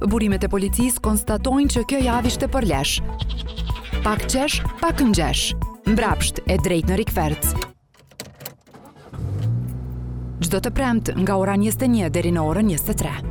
Burimet e policisë konstatojnë që kjo javë ishte përlesh. Pak qesh, pak ngjesh. Mbrapsht e drejt në rikferc. Çdo të premte nga ora 21 deri në orën 23.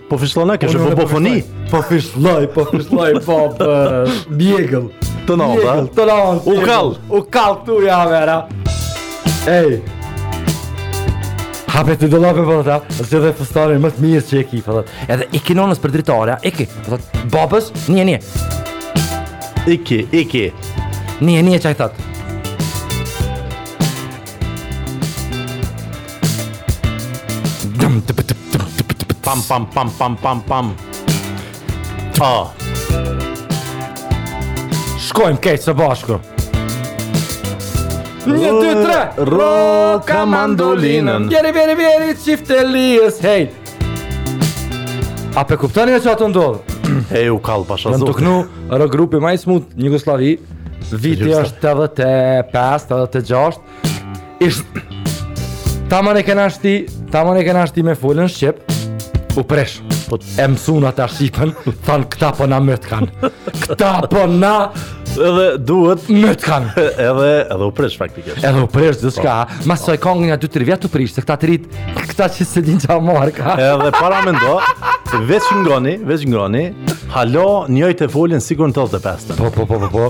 Po fishllon ka shumë po foni. Po fishlloj, po fishlloj po bjegël. Të nal va. Të nal. U kall. U kall tu ja vera. Ej. Hape ti dollapin po tha, zgjedhe fustanin më të mirë që e ki, po thot. Edhe iki nonës për dritarja, iki, po thot. Babës, një një. Iki, iki. Një një ça i thot. Pam pam pam pam pam pam. Ta. Shkojmë krejt së bashku. Një, dy, tre Rroka mandolinën Bjeri, bjeri, bjeri, çiftelisë, hej A po e kuptoni me çka ka ndodhë? Hej, u kall pasha zotin tu knu, rok grupi ma i smut, n'Jugosllavi Viti është 85, 86 Ish Taman e kena shti Taman e kena shti me folën shqip U prish Po e mësun ata shqipen Thanë këta po na mëtë kan Këta po na Edhe duhet Mëtë kan Edhe Edhe u prish faktikisht Edhe u prish dhe s'ka po. Mas asaj konge nga 2-3 vjetë u prish Se këta të rrit Këta që s'e din ça marë ka Edhe para me ndo Veç ngroni Veç ngroni Halo njoj të folën sigur në 85 Po po po po po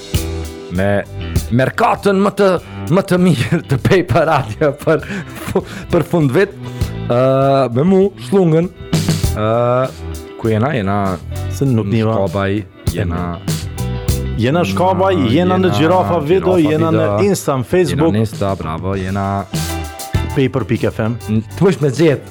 Me Mirkatën më të më të mirë të Paper Radio për për fund vit. Ë uh, me mu shlungën. Ë uh, ku jena jena se nuk di va. Shkabaj jena Jena shkabaj, jena, jena në Gjirafa video, jena në Insta, në Facebook Jena në Insta, bravo, jena Paper.fm Të mësh me gjithë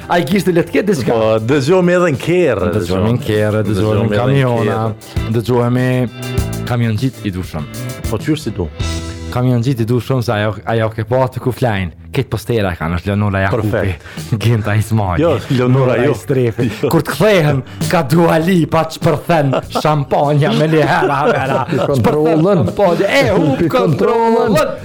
A i kishtë le të ketë diçka? Po, dëgjohemi edhe në kerr. Dëgjohemi në kerr, dëgjohemi në kamiona, dëgjohemi kamionxhitë i du shumë. Po që është si tu? Kamionxhitë i du shumë, se ajo, ajo ke pa ti ku flajnë. Këtë postera e kanë, është Leonora Jakupi. Perfekt. Gjenta Ismajli. Jo, Leonora jo. Strefi. Jo. Kur të kthehen, kah Dua Li, pa që pëlcet, shampanja me lehera, vera. Kontrollën. Po, e hup kontrollën.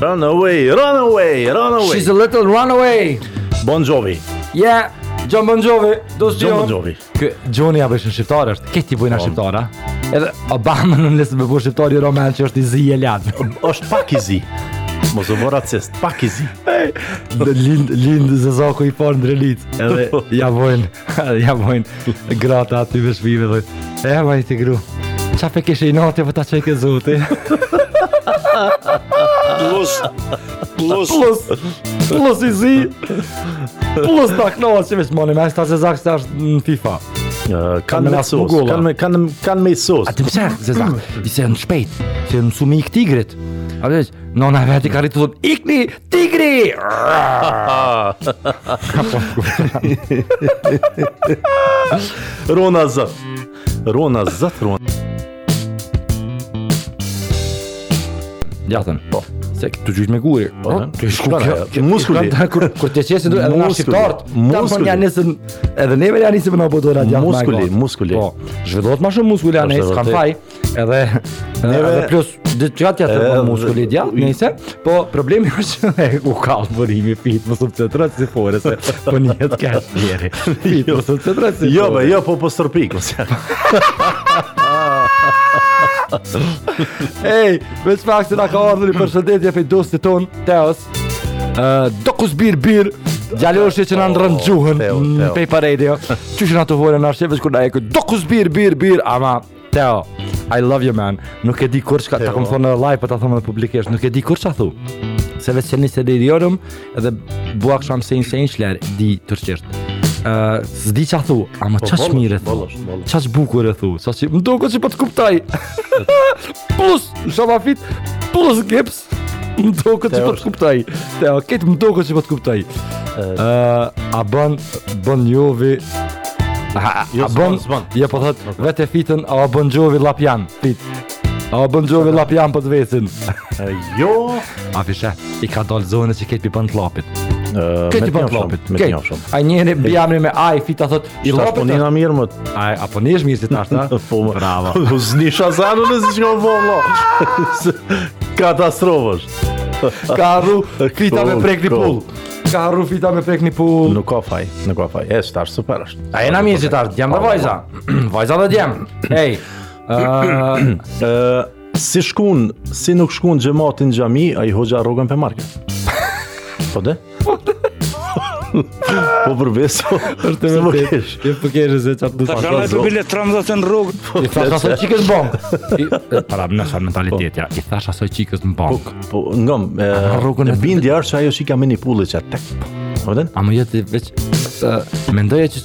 Run away, run away, run away. She's a little run away. Bon Jovi. Yeah, John Bon Jovi. Do të John Bon Jovi. Kë Johnny apo është shqiptar është? Ke ti bone shqiptar, a? Edhe Obama në nëse me bo shqiptar veriman që është i zi e lat. Është pak i zi. Mos u bë racist, pak i zi. Lind lind zezoku i parë ndrelit. Edhe ja vojnë, ja vojnë. Gratë aty me shpive dhe E ma i ti gru Qa pe kishe i nati për ta që i ke zuti Plus Plus Plus Plus i zi Plus ta kno Që veç moni me esta zezak se ashtë në FIFA Kanë me sos Kanë me Kanë me Kanë me sos A ti më sërë zezak I shumë shpejt Se në sulm i tigrit A veç Nona vet i ka rritë të dhëmë Ikni Tigri! Rona zëth. Rona zëth, rona. Gjatën. Po. Se këtu gjysh me guri. Po, ke shkuar. Ke muskuli. Kur kur të qesin do edhe na shit art. Muskuli. Ja nisën edhe neve ja nisën në apo do na gjatë. Muskuli, muskuli. Po. Zhvillohet më shumë muskuli anë, s'kam faj. Edhe Neve... edhe plus diçka tjetër për po muskuli dia, nëse po problemi është se u ka burimi fit mos u centrohet si fore se po një jetë ka deri. Fit jo. mos u centrohet si. Jo, be, jo, po po stërpik. Ej, veç pak se na ka ardhur një përshëndetje prej dosti ton Teo. Ë, uh, dokuz bir bir. Djaloshi që na ndrron gjuhën në Paper Radio. Çu që na të vore në arsye vetë kur na e ku dokuz bir bir bir, ama Teo, I love you man. Nuk e di kur çka ta kam thonë në live, po ta thom edhe publikisht. Nuk e di kur çka thu. Se veç se nisë delirium edhe bu akşam sensin işler di turqisht. Ë, uh, s'di ça thu, ama po, qaq mirë thu. Qaq bukur e thu. Sa që më duket që po të kuptoj. Plus, shofa fit. Plus gips. Më duket se po të kuptoj. Teo krejt më duket se po të kuptoj. Ë a bon Bon Jovi A jo, bon bon. Ja po thot vetë Fitën a Bon Jovi llapjan. Fit. A Bon Jovi llapjan po t'vetin. Jo. A fisha i ka dal zoni që ke bo prej Llapit. Ë me të llapit, me të njofshëm. Ai njëri bëjamri me ai Fita thot I Llapit. Po nina mirë. Ai apo nihet mirë si tash, a? Po më bravo. Po zni shazanu në siç kam vënë. Katastrofë. Ka harru Fita me prek ni pull. Ka harru Fita me prek ni pull. Nuk ka faj, nuk ka faj. E tash super është. A nina mirë si tash, djem e vajza. Vajza dhe djem. Hey. Ëh. Si shkun, si nuk shkun xhemati n'xhami, ai hoxha rrogën pe merrke. Po dhe? Po dhe? Po për besë, është më po kesh. Ti po kesh se çat do të thosh. Tash do bile 13 në rrugë. Po, I thash asoj çikës n'bank. Para më sa mentalitet ja. I thash asoj çikës në bank. Po, po ngom, rrugën e bindi është ajo çika me ni pullë çat. Po dhe? A më jetë veç mendoja që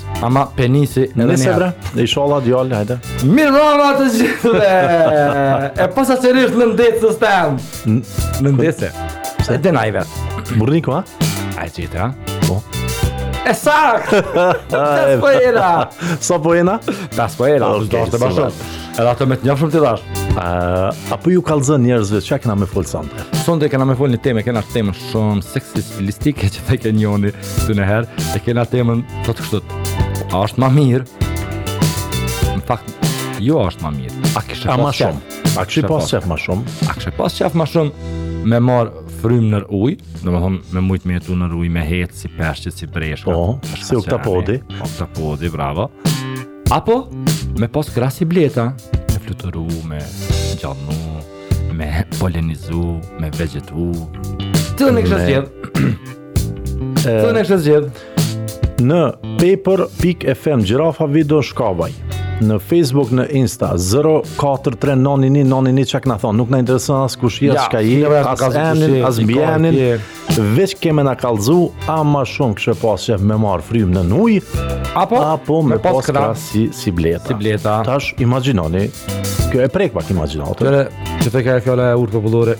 Ama pe nisi edhe njëherë. Në shola djallë, hajde. Mirëmrama të gjithë dhe! e posa që rrështë në ndesë të stemë. Në ndesë? Se edhe na i vetë. Burriko, ha? A e qëtë, ha? Po. E saktë! Tash po jena! Sa po jena? Tash po jena, të dytë bashkë. Edhe ato me të njofë shumë të dhashë. Uh, a po ju kallëzon njerëzve, çka kena me folë sonte? Sonde kena me folë një temë, kena shtë temën shumë seksist, listike që të ke njoni. Këtu njëherë, e kena temën po të kështë. A është ma mirë? Në fakt, jo është ma mirë. A kishe pas qef? A ma shumë? A kishe pas qef ma shumë? A kishe pas qef ma shumë? Me marrë frymë nër ujë, domethonë me mujtë me jetu nër ujë, me hecë si peshqit, si breshka. Po, si oktapodi. Po, oktapodi, bravo. Apo, me pas krah si bleta, me fluturu, me gjallnu, me polenizu, me vegetu. Cilën kishe Cilën kishe zgjedh Në paper.fm Gjirafa video Shkabaj Në Facebook, në Insta 043 nonë ni, nonë ni çka kena thonë Nuk na intereson as kush je, as çka je As emnin, as mbiemnin Veç ke me na kallzu A ma shumë kishe pas qef me marrë frymë nën ujë Apo, apo me, me pas, pas krah si, si bleta Si bleta Tash, imagjinoni Kjo e prek pak imagjinatën Qe ka fjala e urtë popullore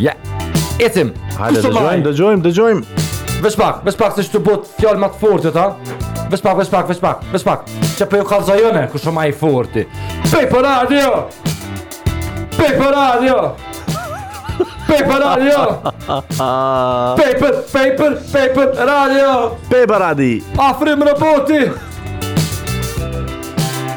Ja. Ecim. Hajde dëgjojmë, dëgjojmë, dëgjojmë. Vesh pak, vesh pak se kështu bohet fjalë ma të fortit ta. Vesh pak, vesh pak, vesh pak, vesh pak. Qe po ju kallzojna, kush o ma i forti. Paper radio. Paper radio. Paper radio. Paper, paper, paper radio. Paper radio. Afrim roboti.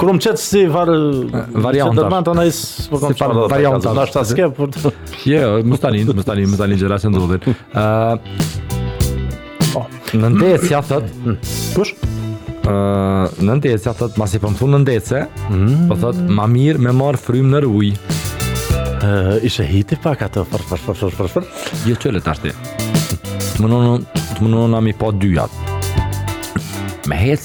Krumçet si var variant. Do të thonë ai po kam çfarë do të variant. Na është aske për të. Jo, jo, më tani, më tani, më tani gjëra që ndodhin. Ë Po, ndëgjuesja thot. Mm. Kush? Ë, ndëgjuesja thot, masi po më thon ndëgjuese, mm. po thot, "Ma mirë me marr frym nër ujë." Ë, ishe hiti pak atë, për për për për për. Jo çelë tash ti. Më ndonë, më ndonë na mi pa dyjat. Me hec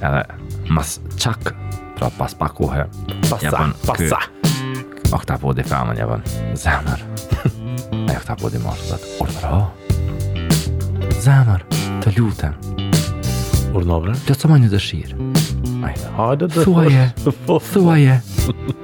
Edhe mas çak, pra pas pak kohë. Pas sa, pas sa. Oktapodi femën, ia bën, zemër. E oktapodi mos, dhe urdhëro. Zemër, të lutem. Urdhno bre? Plotëso ma një dëshirë. Ajde, hajde, dëshirë. Thuaje, thuaje.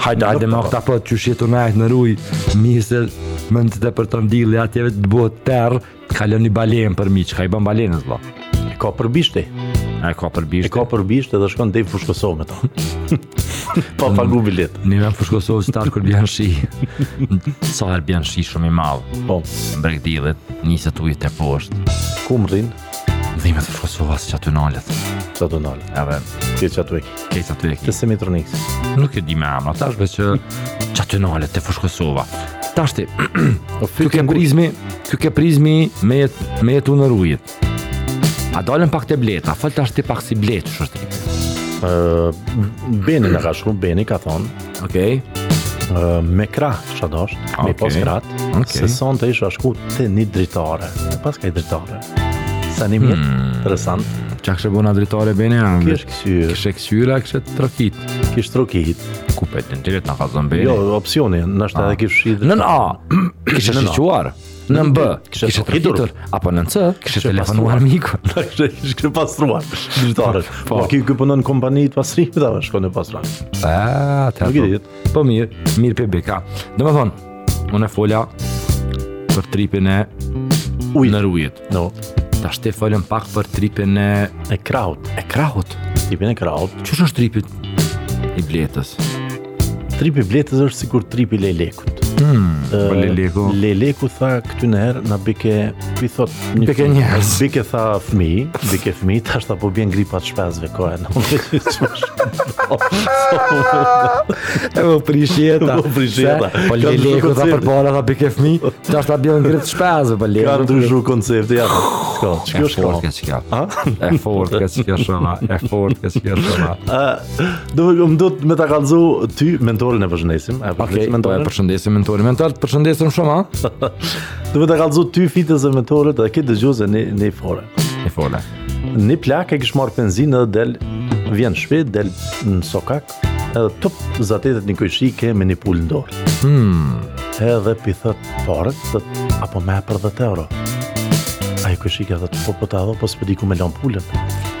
Hajde, hajde, me oktapod që jeton nër ujë, mirë se, më në të të për të ndilë, atje veç të bëhet terr, kalon një balenë përmi, çka i ban balenës, zë E ka për bishti. E ka për bishti. E ka për bishti dhe shkon deri Fushë Kosovë me ta, pa pagu biletë. Ne në Fushë Kosovë kur bjen shi. Sa herë bjen shi shumë i madh. Po. N'Breg Dillit, niset ujtë te poshtë. Ku mrrin? Dhimet e Kosovës që aty nalët. Sa të nalët? Edhe. Qe aty e ki. Qe aty e ki. Të semitronikës. Nuk e di me emra, tash që aty nalt te Fushë Kosova. Tashti po, te ky krizmi, te ky krizmi me jetu, me jetu nër ujit. A dalën pak te bleta, folë tashti pak si bletë, shështë. Beni na ka shku, Beni ka thonë, Okej. Okay. me krah çfarë do është, okay. me pos krat. Okay. Se sonte isha shku te një dritare. Paska dritare. Sa një mjetë, hmm. interesant. Ça kishe bo në dritare Beni? Kishte kqyrë. Kishte kqyrë, kishte trokit. Kishte trokit. Kupet, të na ka zonë Beni. Jo, opsioni, në është edhe ah. kishte shiquar. Në në A, kishte shiquar. Në B, kishte pritur apo në C, kishte telefonuar mikun. Kishte kishte pastruar dritaren. Po, po ky ky punon në kompani të pastrimit po shkon në pastrim. Ah, ta ha. Po. po mirë, mirë po beka. Domethën, unë fola për tripin e ujit. Nër ujit. No. Tashti folëm pak për tripin e e krahut. E krahut. Tripin e krahut. Qysh është tripi i bletës? Tripi bletës është sikur tripi lejlekut. Hmm, po lejleku. Lejleku tha këtu njëherë na bike, i thot, një bike njerëz. Bike tha fëmijë, bike fëmijë, tash po bjen gripat e shpezve kohë. E po prishjeta. Po prishjeta. Po lejleku tha përpara tha bike fëmijë, tashti bjen gripat e shpezve po lejleku. Ka ndryshu koncepti ja. Çka, çka është kjo? Çka? A? E fort, çka është kjo? E fort, çka është kjo? Do me do me ta kallzo ty mentorin po e përshëndesim. Okej, okay, po, mentorin. Po përshëndesim mentorin mental, të përshëndesim shumë. do të ta kallzo ty vicin e mentorit, a ke dëgjuar një një fore? Një fore. Një plak e kish marr benzinë dhe del vjen shpejt, del në sokak, edhe tap zatetet një kojshike me një pul në dorë. Hmm. Edhe po i thot fore, thot a po ma jep për 10 euro. Ajo kojshika thot po po ta do, po s'po di ku me lan pulën.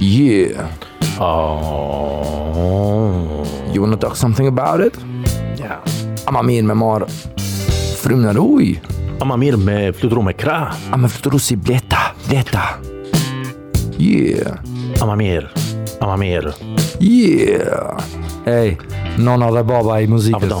Yeah. Oh. You wanna talk something about it? Yeah. A ma mirë me marrë frymë nër ujë. A ma mirë me fluturu me kra. A me fluturu si bleta, bleta. Yeah. A ma mirë, a ma mirë. Yeah. Ej, nona dhe baba i muzikës. Abdo.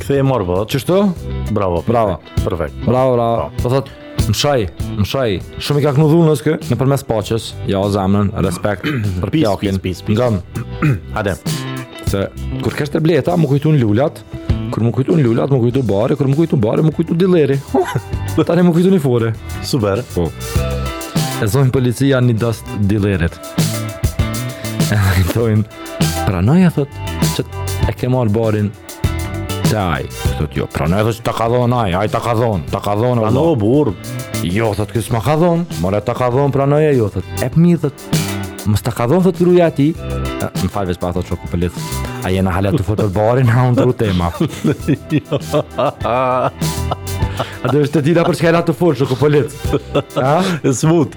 Kthej e morë, po thotë. Qështu? Bravo, bravo. Perfekt. Bravo, bravo. Po thotë, më shaj, më shaj. Unë i kam kënu dhunës kë, nëpërmes paqes. Ja, o zemrën, respekt për pis, pjakin. Pis, pis, pis. Nga më. Hade. Se, kur keshë te bleta, m'u kujtun lulat. Kur m'u kujtun lulat, m'u kujtu bari. Kur m'u kujtu bari, m'u kujtu dileri. Tani m'u kujtu një fore. Super. Po. E zon policia një dost dilerit. E dojnë Pranoje thot se e ke marr barin te ai. Thot jo, pranoje thot se ta ka dhon ai, ai ta ka dhon, ta ka dhon. Prano o burr. Jo thot ky s'ma ka dhon, more ta ka dhon pranoje jo thot. E mi thot mos ta ka dhon thot gruja ty. Më fal vetë pa thot shoku për lehtë. A jena hala te fora e barit, a unë te tema. A do është të dita për shkajla te forë, shoko polic. A? E smut.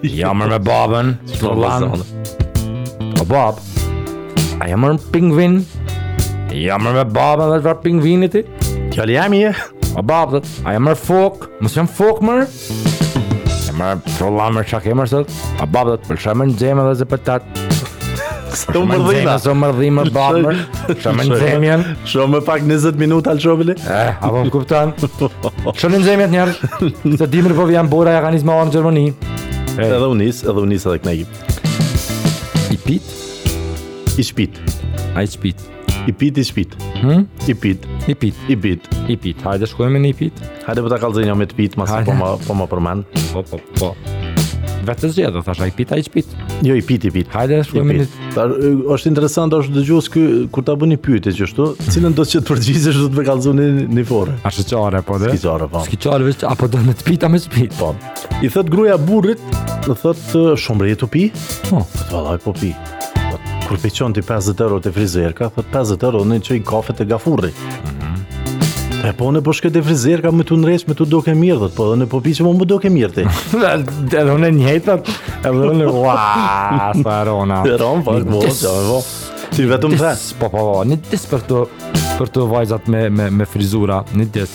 Jam bre me babën, o llan. O bab, a jam bre pingvin? Jam bre me babën dhe çfarë pingvini ti? Kjo li jam i e? O bab, a jam bre fokë? Mos jam fokë more? Jam në Zollan more çka ke more sot? A bab, për çfarë më nxemë dhe zë patat? Se m'u mërdhiva. Se m'u mërdhiva bab bre. Sa me na u nxe. Sa më pak 20 minuta al shobile. Eh, apo më kupton. Sa me u nxe njëherë. Se dimër po vjen bora ja kanë nisë në Gjermani. Eh. Edhe unë nis, edhe unë nis edhe kënaqi. I pit. I shpit. Ai shpit. I pit i spit. Hm? I pit. I pit. I pit. I pit. Hajde shkojmë në i pit. Hajde po ta kallzoj një me të pit, masi po më po më përmend. Po po po. Vetë zgjedh, do thashë i pit ai spit. Jo i pit i pit. Hajde shkojmë në. Është interesant është dëgjues ky kur ta bën një pyetje që ashtu, cilën do ta qet përgjigjen do ta kallzon një në forë. A s'ki çare po dhe? S'ki çare po. S'ki çare veç apo do me të pit apo spit. Po. I thot gruja burrit, do thot shumë je tu pi. Po. Po po pi. Kur pi çon ti 50 euro te frizerka, thot 50 euro unë çoj kafe te Gafurri. Mm -hmm. E po unë po shkoj te frizerka me t'u ndreq, me t'u dok e mirë, thot, po edhe unë po pi që me m'u dok e mirë ti. Edhe unë e njëjtë, edhe unë uaa, sa rona. Dhe rona, po, po, po, Ti vetëm the. Po po, po, një dis për kto për kto vajzat me me me frizura, një dis.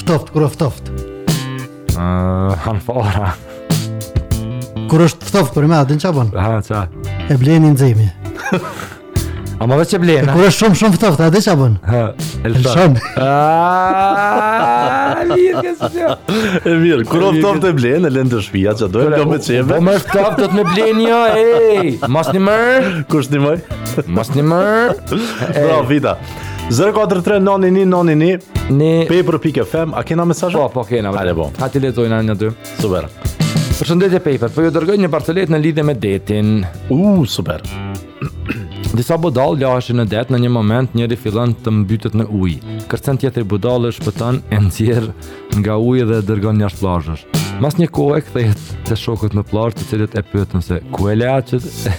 Ftoft, kur është ftoft? Uh, han fara. Kur është ftoft për me atë çka bon? Ha, ça. E blen një nxemje. A më vetë blen. Kur është shumë shumë ftoft, atë çka bon? Ha, e lshon. Ah, mirë që s'jo. E mirë, kur është ftoft e blen, e lën te shpia, ça do të kam me çeve. Po më ftoft do të më bleni jo, ej. Mos ni më. Kush ni më? Mos ni më. Bravo Vita. 043 999 999 Ne Paper pikë FM, a kena mesazh? Po, po kena. Hajde po. Ha t'i lexoj unë një dy. Super. Përshëndetje Paper, po ju dërgoj një barcoletë në lidhje me detin. U, uh, super. Disa budallë laheshin në det në një moment njëri fillon të mbytet në ujë. Kërcen tjetri budallë e shpëton e nxjerr nga uji dhe e dërgon jashtë plazhës. Mas një kohe kthehet te shokët në plazh, të cilët e pyetën se ku e le atë.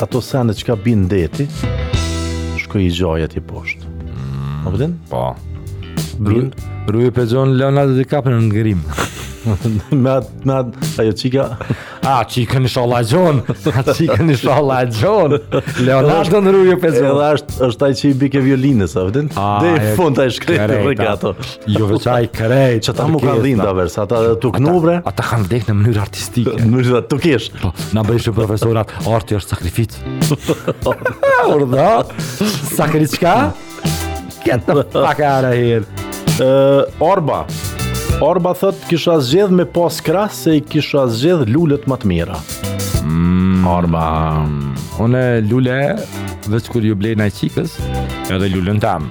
ato sende çka bin deti, shkoj i gjaj atje poshtë. Mm, A po din? Po. Bin... Ruju pe gjon Leonardo DiCaprion t'ngrim. me atë, me atë, ajo çika... A, çikën ishalla e gjon, a, çikën ishalla e gjon, Leonardon ruju pe gjon. Edhe është, është taj që i bike violinës, a, e din? Deri n'fund ai i shkreti regato. Jo veç ai, krejt ata m'u kanë dhimt, a veç, ata dhe tuk nubre. Ata kanë vdek në mënyrë artistike. Në mënyrë të tukish. Po, na bojshin profesorat, arti është sakrificë. Urdhë. Sakriçka. Këto pak ara hier. Ë Orba. Orba thot kisha zgjedh me pas krah se i kisha zgjedh lulet më të mira. Mm. Orba. Unë lule veç kur ju blej naj çikës, edhe lulen tam.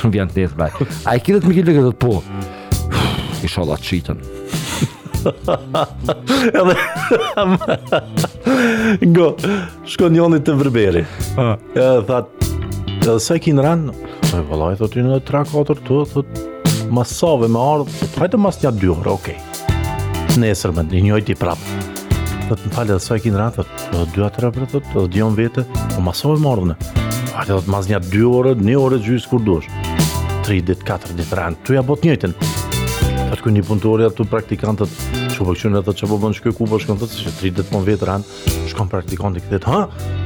Shumë vjen të nesë, baj. A e kire të mikil të këtë po? Ishalla ta qitën. Edhe... Go, shkon njoni te berberi. Edhe thot... Edhe sa ki në ren? Vëlla, thot, i në 3-4 të, thot, mas sa me ardhë, hajde mas nja dy orë, okej. Nesërmen i njojti prapë. Thot më fal edhe sa i ki në ren, thot edhe dy a tre për të të dhe dion vete, o mas sa me ardhë. Hajde thot mas nja dy orë, një orë e gjysë kur dush. Tri dit, katër dit ren, tu ja bo t'njëjtën. Aty ke një punëtor, ata praktikantët, që po kqyrin edhe çka po bon shko ku po shkon ky që tri dit po m'vet ren, Shkon praktikanti ky, ha?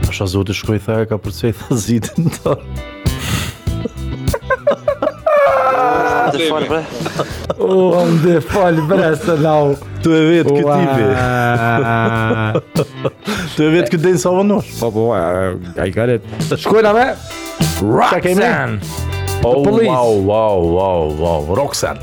Asha Zotin shkoi tha e ka përcjell tha zitë në të. Dhe falë bre. O, dhe falë bre, se lau. Tu e vetë këtë tipi. Tu e vetë këtë dejnë sa vënur. Po, po, a i galet. Shkojna me. Roxanne. Oh, wow, wow, wow, wow. Roxanne.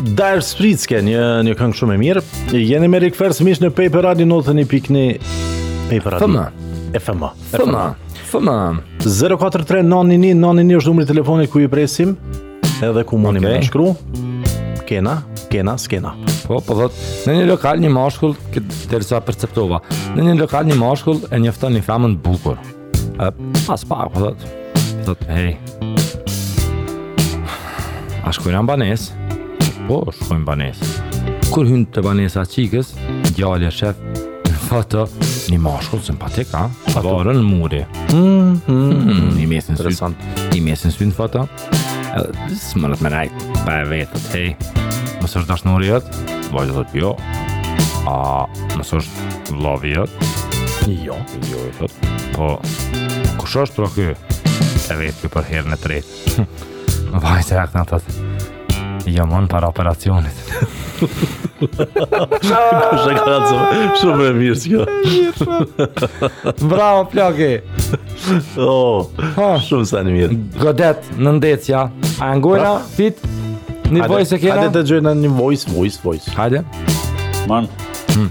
Dire Straits ke një këngë shumë e mirë. Jeni me Rick First mish në Paper Radio në thënë pikë ni Paper Radio. FM. FM. FM. FM. 043991991 është numri i telefonit ku ju presim edhe ku muni okay. me shkru. Kena, kena, skena. Po, po thot, në një lokal një mashkull, këtë tërsa perceptova, në një lokal një mashkull e njëfton një femën t'bukur. Mas pak, po thot. Thot, hej. A shkojna në banes? Po, shkojnë banes. Kur hynë te banesa e çikës, djali e shef në foto një mashkull simpatik, a? Ato varun në muri. Mm, mm, mm, mm, i mesin sytë. Interesant. I mesin sytë në This man of my night, pa e vetë, të hej, më së është dashtë nërë jetë, vajtë dhe dhëtë jo, a më së është vlavë jetë, jo, jo e thotë, po, ku shë është të e vetë kjo për herë në tretë, vajtë e akë në thotë, jo, më në para operacionit, Kështu e ka shumë e mirë që kjo Bravo plaki oh, Shumë shumë mirë Godet në ndecja A ngojna fit Një voice e kena Hajde të gjojna një voice, voice, voice Hajde Man hmm.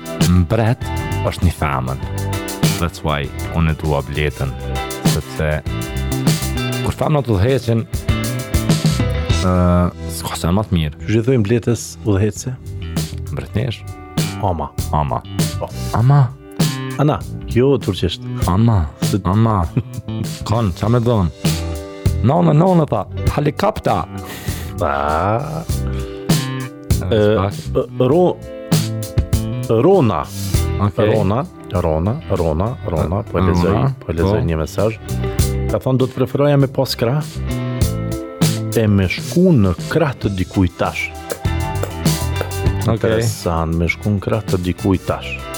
Mbret është një femër. That's why unë e dua bletën, sepse kur femnat udhëheqin, ë, uh, s'ka sen ma të mirë. Qysh i thonë bletës udhëheqse? Mbretnesh. Ama. Ama. Po. Ama. Ana, jo turqisht. Ama. Ama. Kon, ça me don. Nona, nona ta. Helikopter. Pa. Ro Rona. Okay. Rona, Rona, Rona, Rona, po e lexoj, po e lexoj po. një mesaj. Ka thonë, do të preferoja me pas krah, e me shku në krah të dikuj tash. Okay. Interesant, me shku në krah të dikuj tash.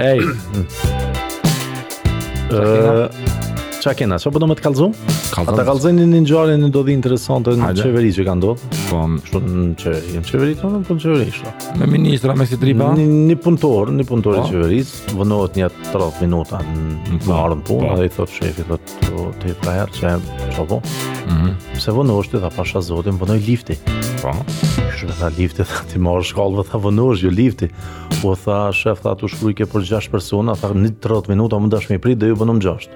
Ej. Ëh. Çka kena? Çka po do me të kallzu? Kallzo. A ta kallzoj një ngjarje ndodhi interesante në Hajde. qeveri që ka ndodhur. Po, Kështu në qeveri, në qeveri tonë, po në qeveri kështu. me ministra me si tripa. Një, një punëtor, një punëtor i Po. qeverisë, vonohet një 30 minuta në në Po, orën punë po. dhe i thot shefi, thot, "O, ti prajherë që e çfarë po? Mhm. Pse vonosh ti, tha pasha zotin, vonoj lifti. Po. Kështu tha lifti, tha ti marrë shkallë, tha vonohesh, jo lifti. Po tha, shef, tha, aty shkrujke për 6 persona, tha, një 30 minuta, m'u desh me prit deri u bënëm 6.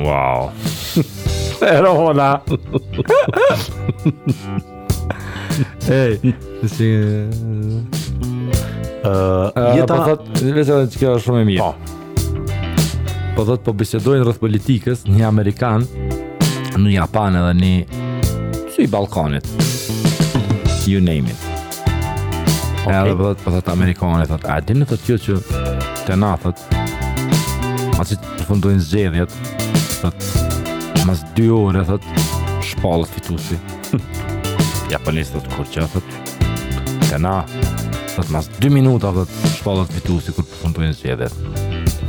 Wow. Erona. Ej, si... Uh, jeta... Po thot, një voice dhe që kjo është shumë e mirë. Po. Po thot, po bisedojnë rreth politikës, një Amerikan, një Japan edhe një... Si i Ballkanit. You name it. Okay. Edhe po thot, po thot amerikani, thot, a dini thot ju që te na thot, masi që përfundojnë zgjedhjet, thot, mas dy ore, thot, shpallet fitusi. Japonezi, thot, kurgjë, thot, te na, thot, mas dy minuta, thot, shpallet fitusi, kur përfundojnë zgjedhjet.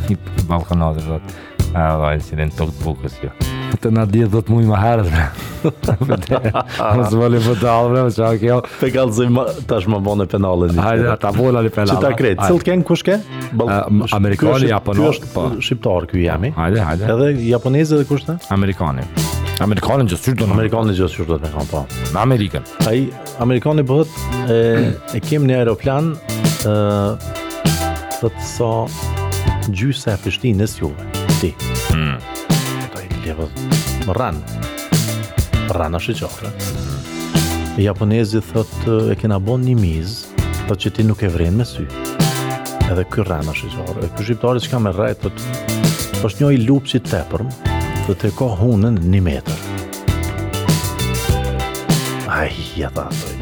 Një ballkanas, thot, A, ah, vaj, si dhe në tokë të bukës, jo. Te na dihet dhetë muj më herët, bre. Më së vëllë i për të alë, dhe, që a kjo. Të kalë zëjë më, të është më bënë e penale një. Hajde, ta bënë ali penale. Që ta krejtë, cilë të kenë, kush ke? Amerikani, Japonezi. Kjo është po. shqiptarë, kjo jemi. Hajde, hajde. Edhe Japonezi dhe kush të? Amerikani. Amerikani, gjithë qështë do në. Amerikani, gjithë qështë do të me kam, po. Në Amerikën. Ai, Amerikani po thot, e kem një aeroplan thot sa gjysa e Prishtinës. Jo ve ti mm. të i levë më rren më rrena shyqyr mm. japonezi thot e kena bon një mizë thot që ti nuk e vren me sy edhe ky rrena shyqyr e ky shqiptari çka me rrejt është një i Llupçit të Epërm thot e ka hunën një metër Ai, ja ta thoj.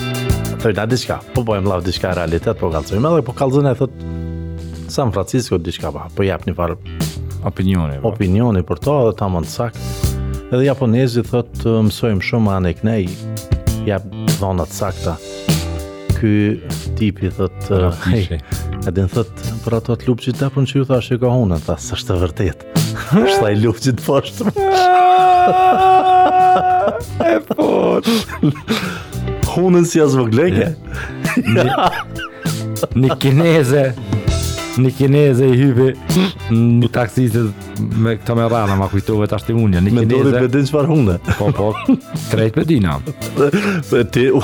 Thoj na diçka. Po bojm llaf diçka realitet po kallzoj. Dhe po kallzon e thot San Francisco diçka pa. Po jap një far opinioni. Po. Opinioni për to edhe tamam sakt. Edhe japonezi thot mësojmë shumë anë e kënej. Jap dhonat të sakta. Ky tipi thot ai. A din thot për ato të Llupçit të Epërm që ju thashë ka hunën, tha s'është e vërtet. Është i Llupçit të Poshtëm. E po. Hunën si as vogëleke. Një kinez. Një kinez i hypi një taksistit me këto me rrena, ma kujtove tash ti unë. Në kineze. Mendoj të bëdin çfarë hunë. Po po. Krejt me dina. Se ti u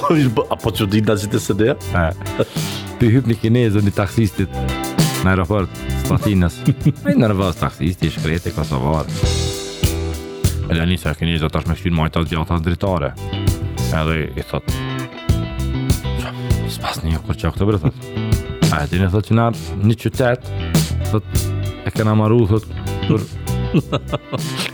apo çudit dashit të së Po i hyp një kinez një taksistit në aeroport t'Prishtinës. Ai nervoz taksisti i shkreti kosovar. Edhe ja nis kinezi tash me kqyrë majtas djathtas dritare. Edhe i thot. Spas një kur çka këto bërë thot. A e din ti thot që na një qytet thot e kena maru thot për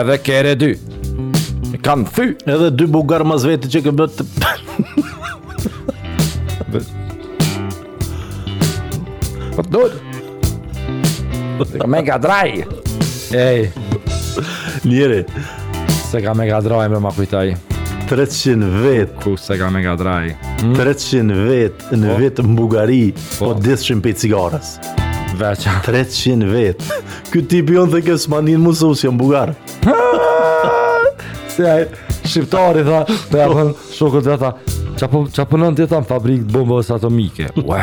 Edhe ke re dy Kam thy Edhe dy bullgar mas veti që ke bët Po të dojtë Ka Mega Drive Ej Njeri Sega Mega Drive me ma kujtu 300 vet Ku Sega Mega Drive 300 hmm? vet Në po. vetë në Bullgari, po, po deshëshin për cigare. Dhe qa? 300 vetë. Ky tipi jonë dhe kësë manin mu se u s'jam bullgar. Se ajë, shqiptari tha, dhe a thënë, shokët dhe tha, çka po, çka punon ti, tha, në fabrikë bombës atomike? Ue,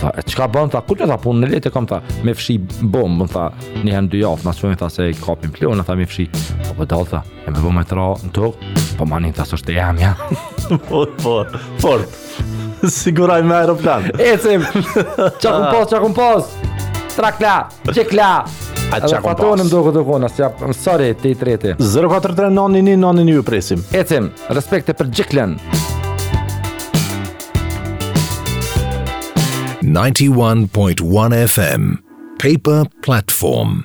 tha, e çka bën, tha, kërë tha, punë t'lehtë e kam, tha, me fshi bombë, tha, një herë në dy jafë, nashta, tha, s'e kapin pluhni, tha, me fshi, po për dalë, tha, e me bo me t'ra në tokë, po ma nin, tha, se s'ësht e jemja,. Po, po, po. Siguraj me aeroplan. Ecim. Çka kum pas, çka kum pas. Trakla, xhekla. A çka kum pas. Fatonim do këtu kona, s'ja, I'm sorry, te i treti. 043 nondi ni nondi ni ju presim. Ecim. Respekte për Xheklen. 91.1 FM Paper Platform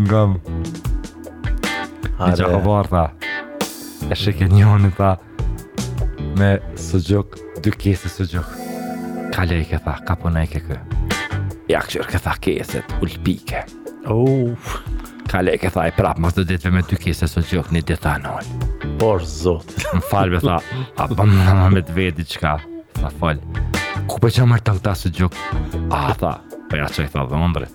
Nga Në gjako barë tha E shike njoni tha Me së gjok Dë kese së gjok Ka lejke tha Ka po nejke kë Ja këshur këtha keset Ulpike Uff Ka lejke tha I prap Mas të ditve me dy kese së gjok Një dita në ol Por zot Në falbe tha A po më në me të vedi qka Tha fal Ku për po që mërë të këta së gjok A tha Për po ja që i tha dhëndrit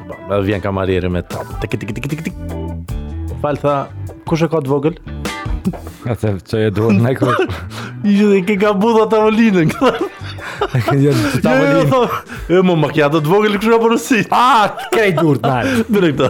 Ba, po, me vjen kamarieri me ta. Tik tik tik tik tik. Fal tha, kush e ka të vogël? Atë që e duhet me kërë. Ishë dhe ke ka budha të avëllinën. E ke një të të avëllinë. E më më kja të të vogël kështë për rësi. A, të krej durë të nalë. Dërë këta.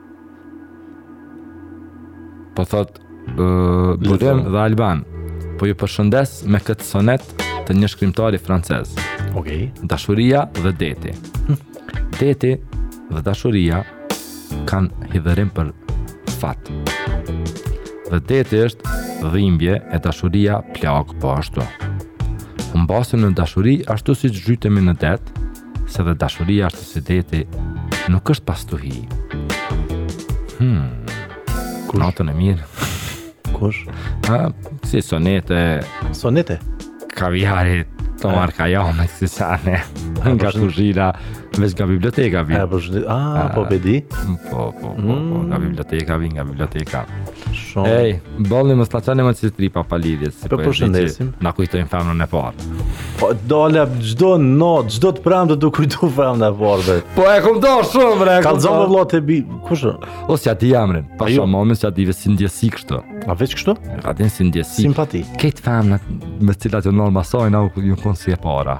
Po thotë Burim dhe Alban Po ju përshëndes me këtë sonet të një shkrimtari francez Ok Dashuria dhe deti Deti dhe dashuria kanë hidhërim për fat Dhe deti është dhimbje e dashuria plagë po ashtu Humbasim në dashuri ashtu siç mbytemi në det se dhe dashuria ashtu si deti, nuk është pa stuhi. Hmm, Kush? natën e mirë. Kush? Ha, si sonete... Sonete? Kaviarit, të marrë ka jo, me si sane. Nga të zhira, veç nga biblioteka vi. A, po, bedi? Po, po, po, po, nga mm. biblioteka vi, nga biblioteka. Shumë. Ej, bolli mos na çani më si tripa pa lidhje. Si po, po përshëndesim. Na kujtojnë femnën e parë. Po dola çdo natë, çdo të prame do të kujtu femnën e parë. Po e kam dashtë shumë bre. Kallzo vëllat e vi. Kush? Ose ja di emrin. Pa po shumë moment sa dive si ndjesi kështu. A veç kështu? Ka din si ndjesi. Simpati. Këtë femnën me të cilat janë norma sa na u ju kon si e para.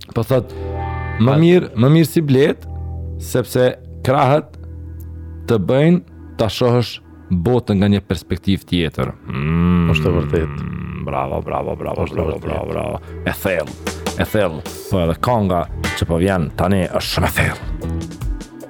Po thotë, më mirë, më mirë si bletë, sepse krahët të bëjnë ta shohësh botën nga një perspektivë tjetër. Mm, është e vërtetë. Bravo, bravo, bravo, është bravo, bravo, bravo. E thellë, e thellë. Po edhe konga që po vjen tani është shumë e thellë.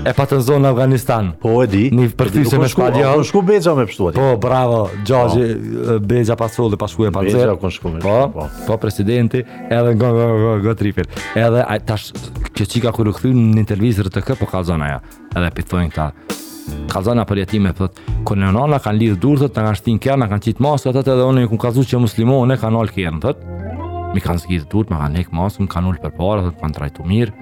E patën zanë në Afganistan Po e di Një përfyse me shpadja Po shku Bejta me pshtu Po bravo Gjaji po. Beja pas soli pas shku e panë Beja ku shku me po, pështu po, po presidenti Edhe nga nga nga nga tripin Edhe a, tash Kjo çika kur u kthy në intervistë të kë Po kallzon ajo Edhe pytojnë këta Kallzona përjetimet Për po kur më nxanën kanë lidhë durtë Më kanë shti n'kerr Më kanë qitë maskë Edhe unë u kallzu që musliman Më kanë nalë kerrin M'i kanë zgjidhë durt Më kanë hekë maskën Më kanë ulë përpara Më kanë trajtu mirë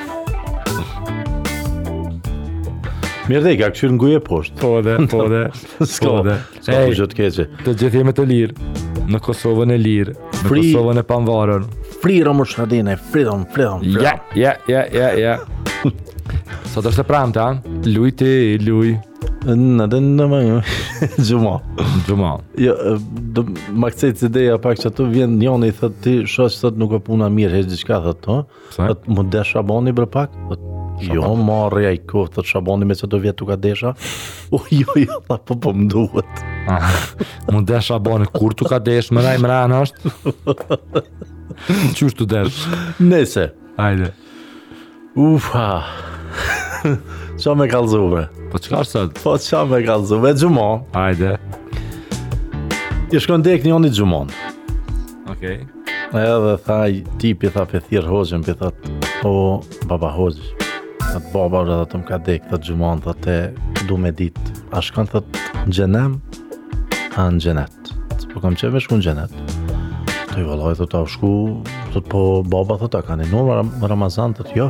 Mirë dhe i ka këshirë nguje poshtë. Po dhe, po dhe. Ska, po dhe. Ska të gjithë të keqe. Të gjithë jemi të lirë. Në Kosovën e lirë. Në free, Kosovën e pavarun. Free Ramush Haradinaj, freedom, freedom, freedom. Ja, ja, ja, ja, ja. Sot është e pramta, luj ti, luj. Në dhe në më një, xhuma. Xhuma. Jo, do më akcejt si ideja pak që të vjen njëni thot ti, shosë sot nuk e puna mirë, hajt diçka thot to. Sa? Thot, m'u desh Shabani bre pak? Thot, jo, Shabani. ma rrja i kohë, thot Shabani me që do vjetë tuk a desha. O, jo, jo, tha, po po më duhet. Ah, m'u desh Shabani, kur t'u ka desh, më raj më ranë është? Qysh t'u desh? Nejse, Ajde. ufa. Ça me kalzu, bre? Po çka është sot? Po, ça me kalzu, me xhuman. Ajde. I shkon dek njonit xhuman. Okej. Okay. Edhe tha ai tipi tha po e thirr hoxhën, po i thot, o baba hoxhë, thot baba dhe të më ka dek, thot xhuman, thot e du me dit, a shkon thot në xhenem, a në xhenet, se po kam qef me shku në xhenet, thot vallahi thot a shku, thot po baba thot a ka ninu Ramazan, thot jo,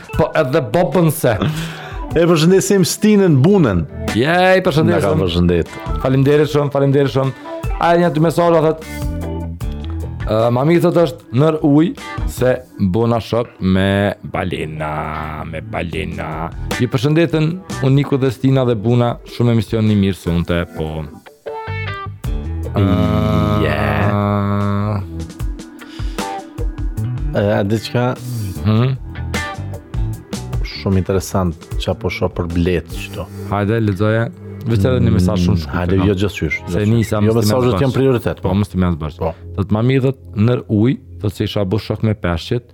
Po edhe babën se. E përshëndesim Stinën Bunën. Ja, i përshëndesim. Na ka përshëndet. Faleminderit shumë, faleminderit shumë. Ai një dy mesazhe thotë. Ë, uh, ma mirë thotë është nër ujë se bona shok me balena, me balena. Ju përshëndetën Uniku dhe Stina dhe Buna, shumë emision i mirë sonte, po. Uh, yeah. A di çka? Mhm. Shumë interesant çka po shoh për bletë qeto. Hajde lexoje. Vetë edhe një mm, mesazh shumë shkurt. Hajde jo gjithqysh. Se nisa më. Jo mesazhet janë prioritet. Po, po. mos të më as bash. Po. Thot ma mirë thot nër ujë, thot isha bo shok me peshqit.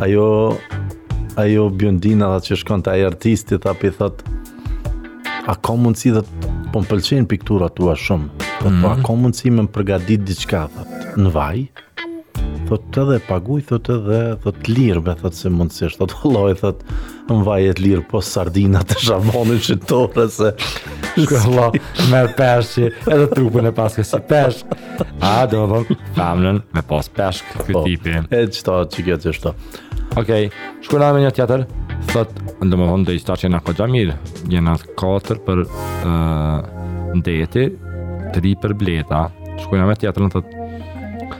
Ajo ajo biondina tha që shkon te ai artisti tha po i thot a ka mundësi thot po më pëlqen piktura tua shumë thot mm -hmm. a mhm. ka mundësi me më përgatit diçka thot në vaj thot edhe e paguj thot edhe thot lirë me thot se mundësisht thot vallahi thot Në vaj e të lirë po sardina te Shabani n'shitore se... Shkë hlo, merr peshk edhe trupin e paske si peshk. A, domethonë, femnën me pas peshk këtë këtë po, tipi. E qeta që kjo që shto. Okej, shkojmë me një tjetër, thot, domethonë, deri tash jena koxha mirë, jena katër për uh, ndeti, tri për bleta, shkojmë tjetrën thot,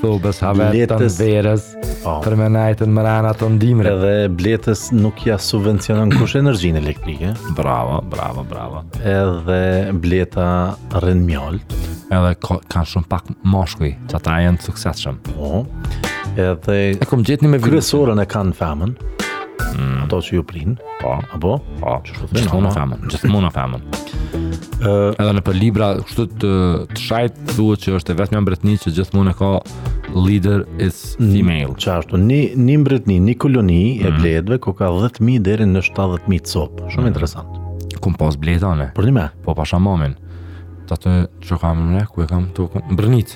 Thobës havet të Bletës- verës, Po. për me najtën mrena në dimër. Edhe bletës nuk ja subvencionon kush energjinë elektrike, Bravo, bravo, bravo. edhe bleta bon mjalt, Edhe ka, kanë shumë pak mashkuj, që ato janë të suksesshëm. po. Edhe E kom gjetni me virusin. kryesorën e kanë femën, atë që ju prinë. Po, apo? Po, çfarë thotë? Gjithmonë na femnat, gjithmonë na femnat. Ë, edhe nëpër libra, kështu të të shajt thuhet që është e vetmja mbretni që gjithmonë e ka leader is female. Çfarë? Ni ni mbretni, ni koloni e mhm. bletëve ku ka 10000 deri në 70000 copë. Shumë mhm. interesant. Kom pas bleta ne. Për një me? Po pasha mamin. Ta të që kam në ku e kam të ku... Brnit.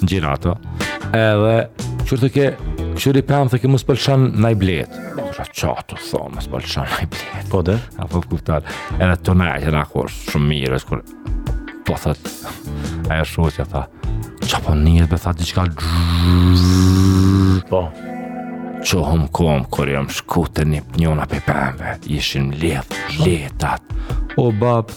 Gjenë ato, edhe qërë të ke, qërë i pëmë të ke mësë pëlqen në i bletë. Qa qa të thonë, mësë pëlqen në i bletë. Po dhe? A po kuptar, edhe të në e në akorë, shumë mirë, e shkur, po thëtë, a e shumë që tha, qa po njëtë, be tha, diqka, po, qohëm komë, kur jam shku të një pënjona për pëmëve, ishim letë, letët, o babë,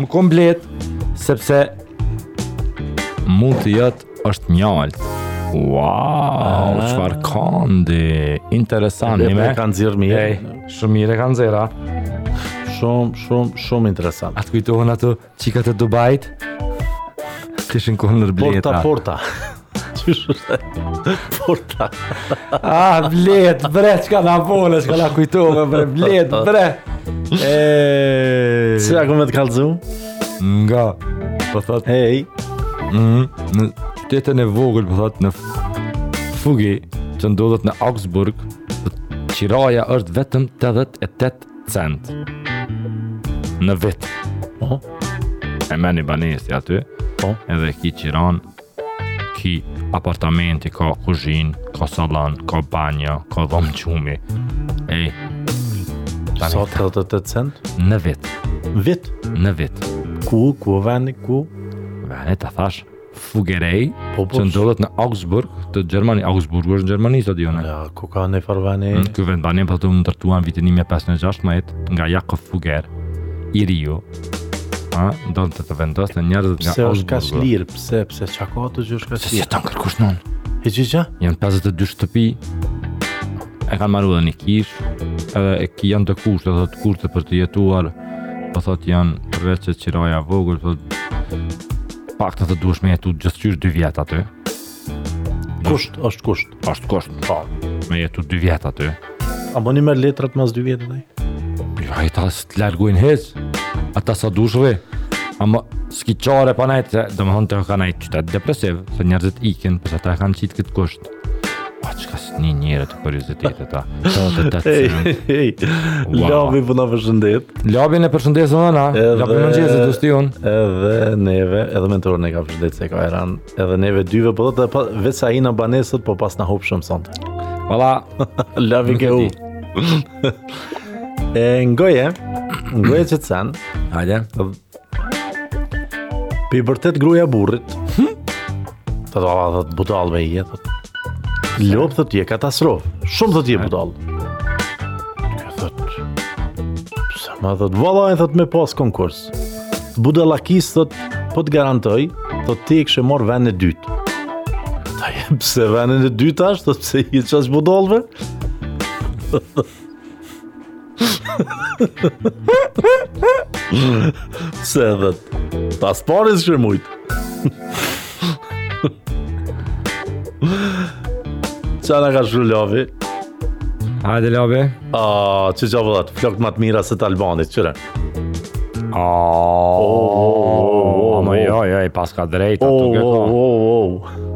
Më komplet, sepse mund të jetë është mjaltë. Wow, ah. çfarë ah. këndi. Interesant, më. E kanë nxerrë mirë. Hey, shumë mirë e kanë nxerrë. Shumë, shumë, shumë interesant. A të kujtohen ato çikat e Dubait? Ç'ishin kon do bleta. Porta, porta. Porta. ah, bletë, bre, çka na vole, çka na kujtove, bre, bletë, bre. Ej. Çka kam të kallzu? Nga. Po thotë. Ej. Mhm. Qytetin e vogël, po thotë në Fuggerei, që ndodhet në Augsburg, qiraja është vetëm 88 cent. Në vit. Po. E ke ni banesë ti aty. Po. Edhe ki qiran Ky apartamenti ka kuzhinë, ka sallon, ka banjo, ka dhomë gjumi. Ej, tani 88 cent? në vit, Vit. në vit. Ku, ku vani, ku? Vene të thashë, Fuggerei, Po, po, që ndodhet në Augsburg, në Gjermani, Augsburg është në Gjermani, sa di unë. Ja, ku ka në farë vani? Ky vendbanim po thotë u ndërtua në vitin 1516 nga Jakob Fugger, i riu, Ha, donte të vendoste njerëzit nga Augsburgu. Pse është kaq lirë? Pse, pse çka ka që është kaq lirë? Se s'jeton kërkush n'to. E gjë gjë? Janë 52 shtëpi. E kanë maru dhe një kishë, edhe e ki janë do kushte, edhe thotë kushte për të jetuar, po thotë janë përveç që qiraja e vogël, thotë paktën ti duhesh me jetu gjithqysh dy vjet aty, Kusht, është kusht. Është kusht. Po. Me jetu dy vjet aty. A bëni me letrat mas dy vjet dhe? Pi vaj ta s'të largojnë hec. Ata sa dush ve. Ama s'ki qare pa nejtë se dhe më thonë te ka najfar qytet depresiv. Se njerëzit ikin, për qata e kanë qitë këtë kusht. Pa që ka së një njëre të kuriozitetet ta. Sa të të të të Hej, Labi po na përshëndet. Labi në përshëndet së mëna. Labi më në gjithë se të stion. Edhe neve, edhe mentorën e ka përshëndet se ka eran. Edhe neve dyve, po dhe pa, vetë sa i ka banesat, po pas na hup shumë sonte. Valla, Labi ke u. e ngoje, ngoje që të sen, hajde. pi bërtet gruja burrit, Hm? të do dhe të budall m'je, thot. Lop thot je katastrofë, shumë thot je budall. Kjo thot, pse ma thot, vallahi thot me pas konkurs. Budallakisë thot po të garantoj, thot ti e kishe marr vendin e dytë. Tha e pse vendin e dytë tash, thot pse i qes budollve? Se dhe t'pas parin s'ishe mujt Ça na ka shkru Labi? Hajde Labi A, qe qe vlla, flokët ma të mira se t'Albanit, qyre Oh, oh, oh, jo, jo, i paska drejt atë oh, këto. Oh, oh, oh.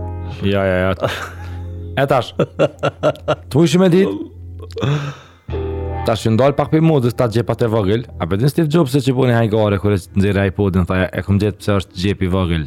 Ja, ja, ja. E tash. Tu pas me dit. Tash ndal pak prej modës te xhepat e vogël. A e din Steve Jobs se ç'i boni hajgare kur e nxjerr iPodin, tha e kam gjet pse është xhepi i vogël.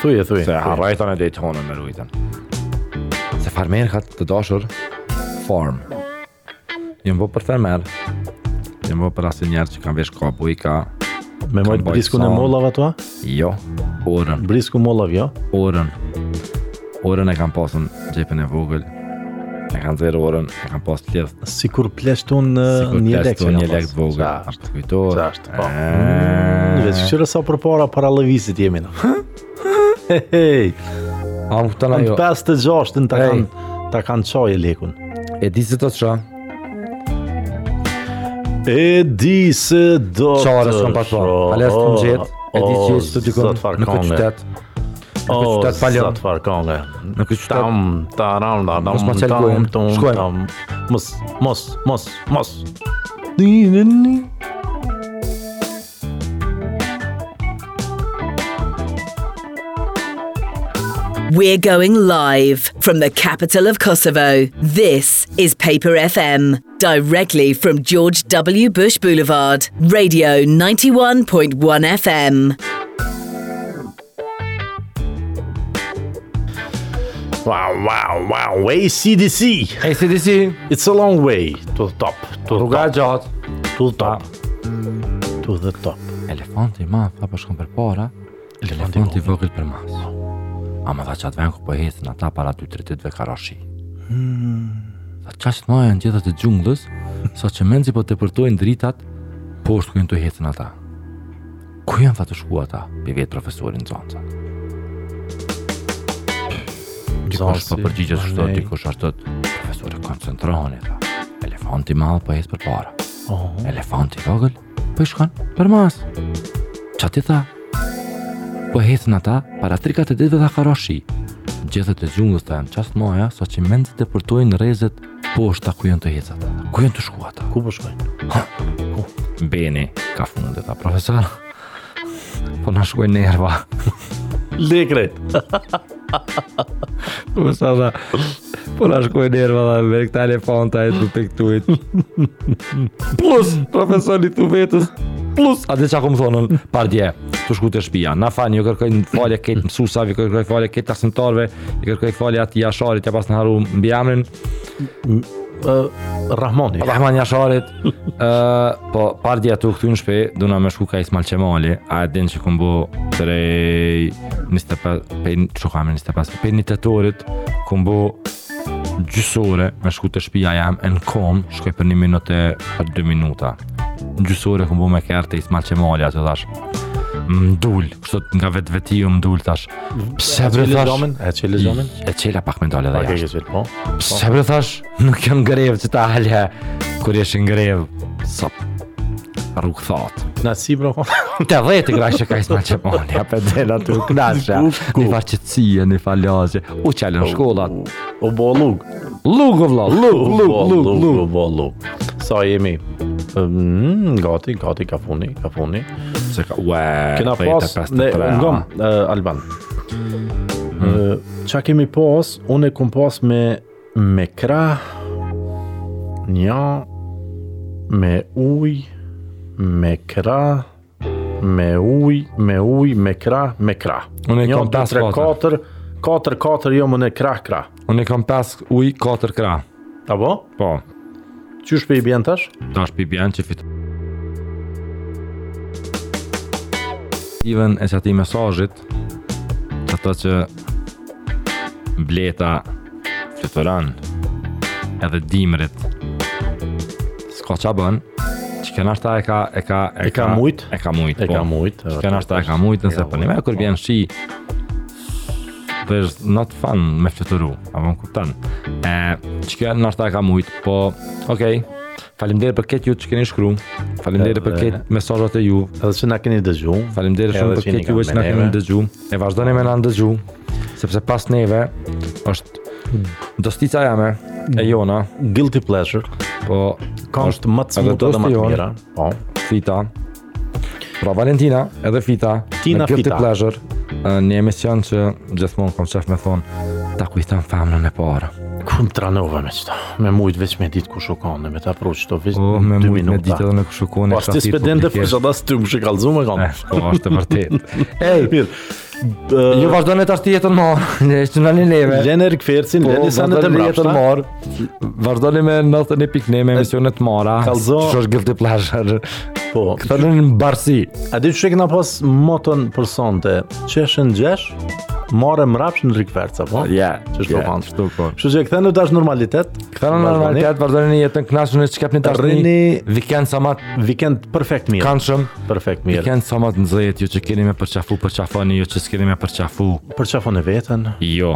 Thuj e thuj. Se harrajta në Daytona me rujtën. Se farmerkat janë bo për farm. Janë bo për farmer. Janë bo për asi njerëz që kanë vesh kauboj ka... Me majtë briskun në mollav ato? Jo, orën. Brisku mollav, jo? Orën. Orën e kanë pas n'xhepin e vogël. E kanë nxjerrë orën, e kanë pasë të lidhë. Sikur pleshtu në një lek. Sikur pleshtu një lek të vogël. Sa është? Kujtojë. Po. Mm, veç kqyre sa përpara para Levisit jemi na. Hej, A më këtëna në jo. 5 të 6 të ta Ej. kanë ta kanë qaje lekun. E di se të të shoh. E di se do Çfarë s'kam pas parë. Ale s'kam gjet. E di që je studion në këtë qytet. Mos Mos, mos, mos, We're going live from the capital of Kosovo. This is Paper FM, directly from George W. Bush Boulevard, Radio 91.1 FM. Wow, wow, wow, ACDC! ACDC! It's a long way to the top. To the Rruga top. To the top. To the top. Elefanti ma, tha po shkon përpara, elefanti vogël përmas. A më tha qat ven ku po hecin ata para 2-3 ditve karshi. Hmm. Tha qaq të mdha janë gjethet e xhunglës, sa që menzi po depërtojnë dritat, po shkojnë tu hecën ata. Ku janë tha tu shku ata, pi vet profesorin Zonca. Dikush po përgjigjet shtu, dikush ashtu profesori koncentroni, tha. Elefanti madh po ec përpara. Oh. Elefanti vogël, po i shkon përmas. Ça ti tha? Po hecin ata, para 3-4 ditëve tha Karoshi. Gjethet e xhunglës janë aq të mdhaja, sa që mezi depërtojnë rrezet Po shta ku janë tu hec ata? Ku janë tu shku ata? Ku po shkojnë? Ha, ku? Beni, ka fundet ata, profesor. Po na shkon nerva. Le krejt. Po sa da. Po na shkon nerva da, me këta elefanta e të piktuit. Plus, profesori tu vetë. Plus, a din çka kum thonë, pardje, tu shku të shpia. Na fani, ju kërkoj falje këtyne mësusave, kërkoj falje këtyne arsimtarve, I kërkoj falje atij Jasharit, ja pasna harru mbiemrin. Rahmani. Rahman Jasharit. uh, po, pardje tu kthy në shpi, duna me shku ka Ismail Qemali, a e din që kum bo prej 25, pej, qa ka me 25, pej 1 Tetorit, kum bo gjysore me shku te shpia jeme në kom, shkoj për një minut e për 2 minuta. Gjysore kum bo me kerr te Ismail Qemali, ça thash, m'dul, kështu nga vetveti u m'dul tash. Pse bre thash? Lomin, e çel Lomin. E çela pak mental edhe jashtë. Pak e po. po. Pse bre thash? Nuk jan grevë këta hale. Kur ishin në grevë, sop. Rrugët that. Na si bro. Te vëj të grashë ka isma që po. Ja pe del aty u knasha. Ni farçi, ni falazhe. U çelën shkollat. U bo llug. Llug o vlla, llug, llug, llug, llug, llug, llug. Sa jemi? Mm, gati, gati, ka funi, ka funi. Se ka, ue, Kena pas, ne, ngom, uh, Alban. Mm. Uh, çka kemi pas, unë e kum pas me, me krah, nja, me uj, me krah, Me uj, me uj, me krah, me krah. Unë e kam pas 4. 4 4 jo më në krah krah. Unë i kam 5 uj, 4 krah. Apo? Po. Qysh po i bjen tash? Tash po i bjen që fitë. Even e qatij mesazhit, Ato që bleta flyturon edhe dimrit s'ka ça bon që këmbësha e ka e ka e, e ka, ka mujt e ka mujt e po. ka mujt që këmbësha e ka mujt nëse po nime kur bjen shi there's not fun me flyturu a më kupton e që këmbësha e ka mujt po okej okay. Faleminderit për krejt ju që keni shkru. Faleminderit për krejt mesazhet e juve. Edhe që na keni dëgju. Faleminderit shumë për krejt ju që na keni dëgju. E vazhdoni me na dëgju, sepse pas neve është dostica jame e jona, guilty pleasure. Po, kangët më të shmutë dhe më të mira. Po, fita. Pra Valentina edhe Fita, Tina në Guilty Pleasure Një emision që gjithmonë kom qef me thonë Ta kujtan femnën e parë Kur m'tranove me qëta Me mujtë veç me ditë ku shukone Me ta pru qëto veç oh, me mujtë me ditë edhe me ku shukone Pas po, të spedente për që da së ty më shikalzu me kam Eshtë, eh, po, është të vërtet Ej, mirë Ju vazhdojeni tash jetën marë, në eshtë në një neve. Leni rikvercin, po, leni senet e mrapshta. Vazhdojeni marë, vazhdojnë me në të një pikne me emisionet mara, Kalzo... që është Guilty Pleasure. Po. Kthenu në marësi. A di që e kena pas moton për sonte, që e shënë gjesh, marë e mrapsht në rikverc, apo? Ja, që është po panë. Shtu po. Kështu që kthenu tash normalitet. Kthenu normalitet, vazhdoni jetën kënaqnu, kapni tash një vikend sa matë. Vikend perfekt mirë. Kanë shumë. Perfekt, mirë. Vikend sa ma të nxehtë, ju që keni me përçafu, përçafoni, ju që s'keni me përçafu. Përçafone veten. Jo.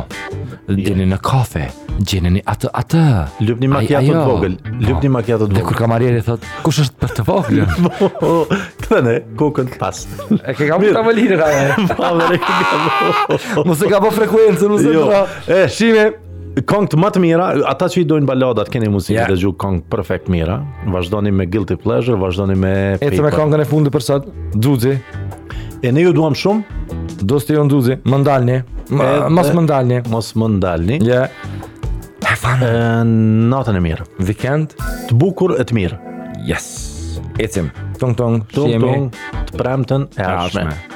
Dilni në kafe, gjeni një atë atë. Lypni makiato të vogël. Lypni po, makiato të vogël. Dhe kur kamarieri thot, kush është për të vogël? Po, kthene kokën pas. E ke ka tavolina, rajë. Mos e kapo frekuencën, mos e kapo. E, shihemi. Kangët ma të mira, ata që i dojnë baladat, keni mundësi yeah. me dëgju kangë perfekt mira. Vazhdoni me Guilty Pleasure, vazhdoni me Paper. Ecim me këngën e fundit për sot, Duzi. E ne ju duam shumë. Do të jon Duzi, më ndalni. Mos më ndalni. Mos më ndalni. Ja. Have fun. Natën e mirë. Weekend të bukur e të mirë. Yes. Ecim. Tung tung. Tung tung. Të premten e ardhshme.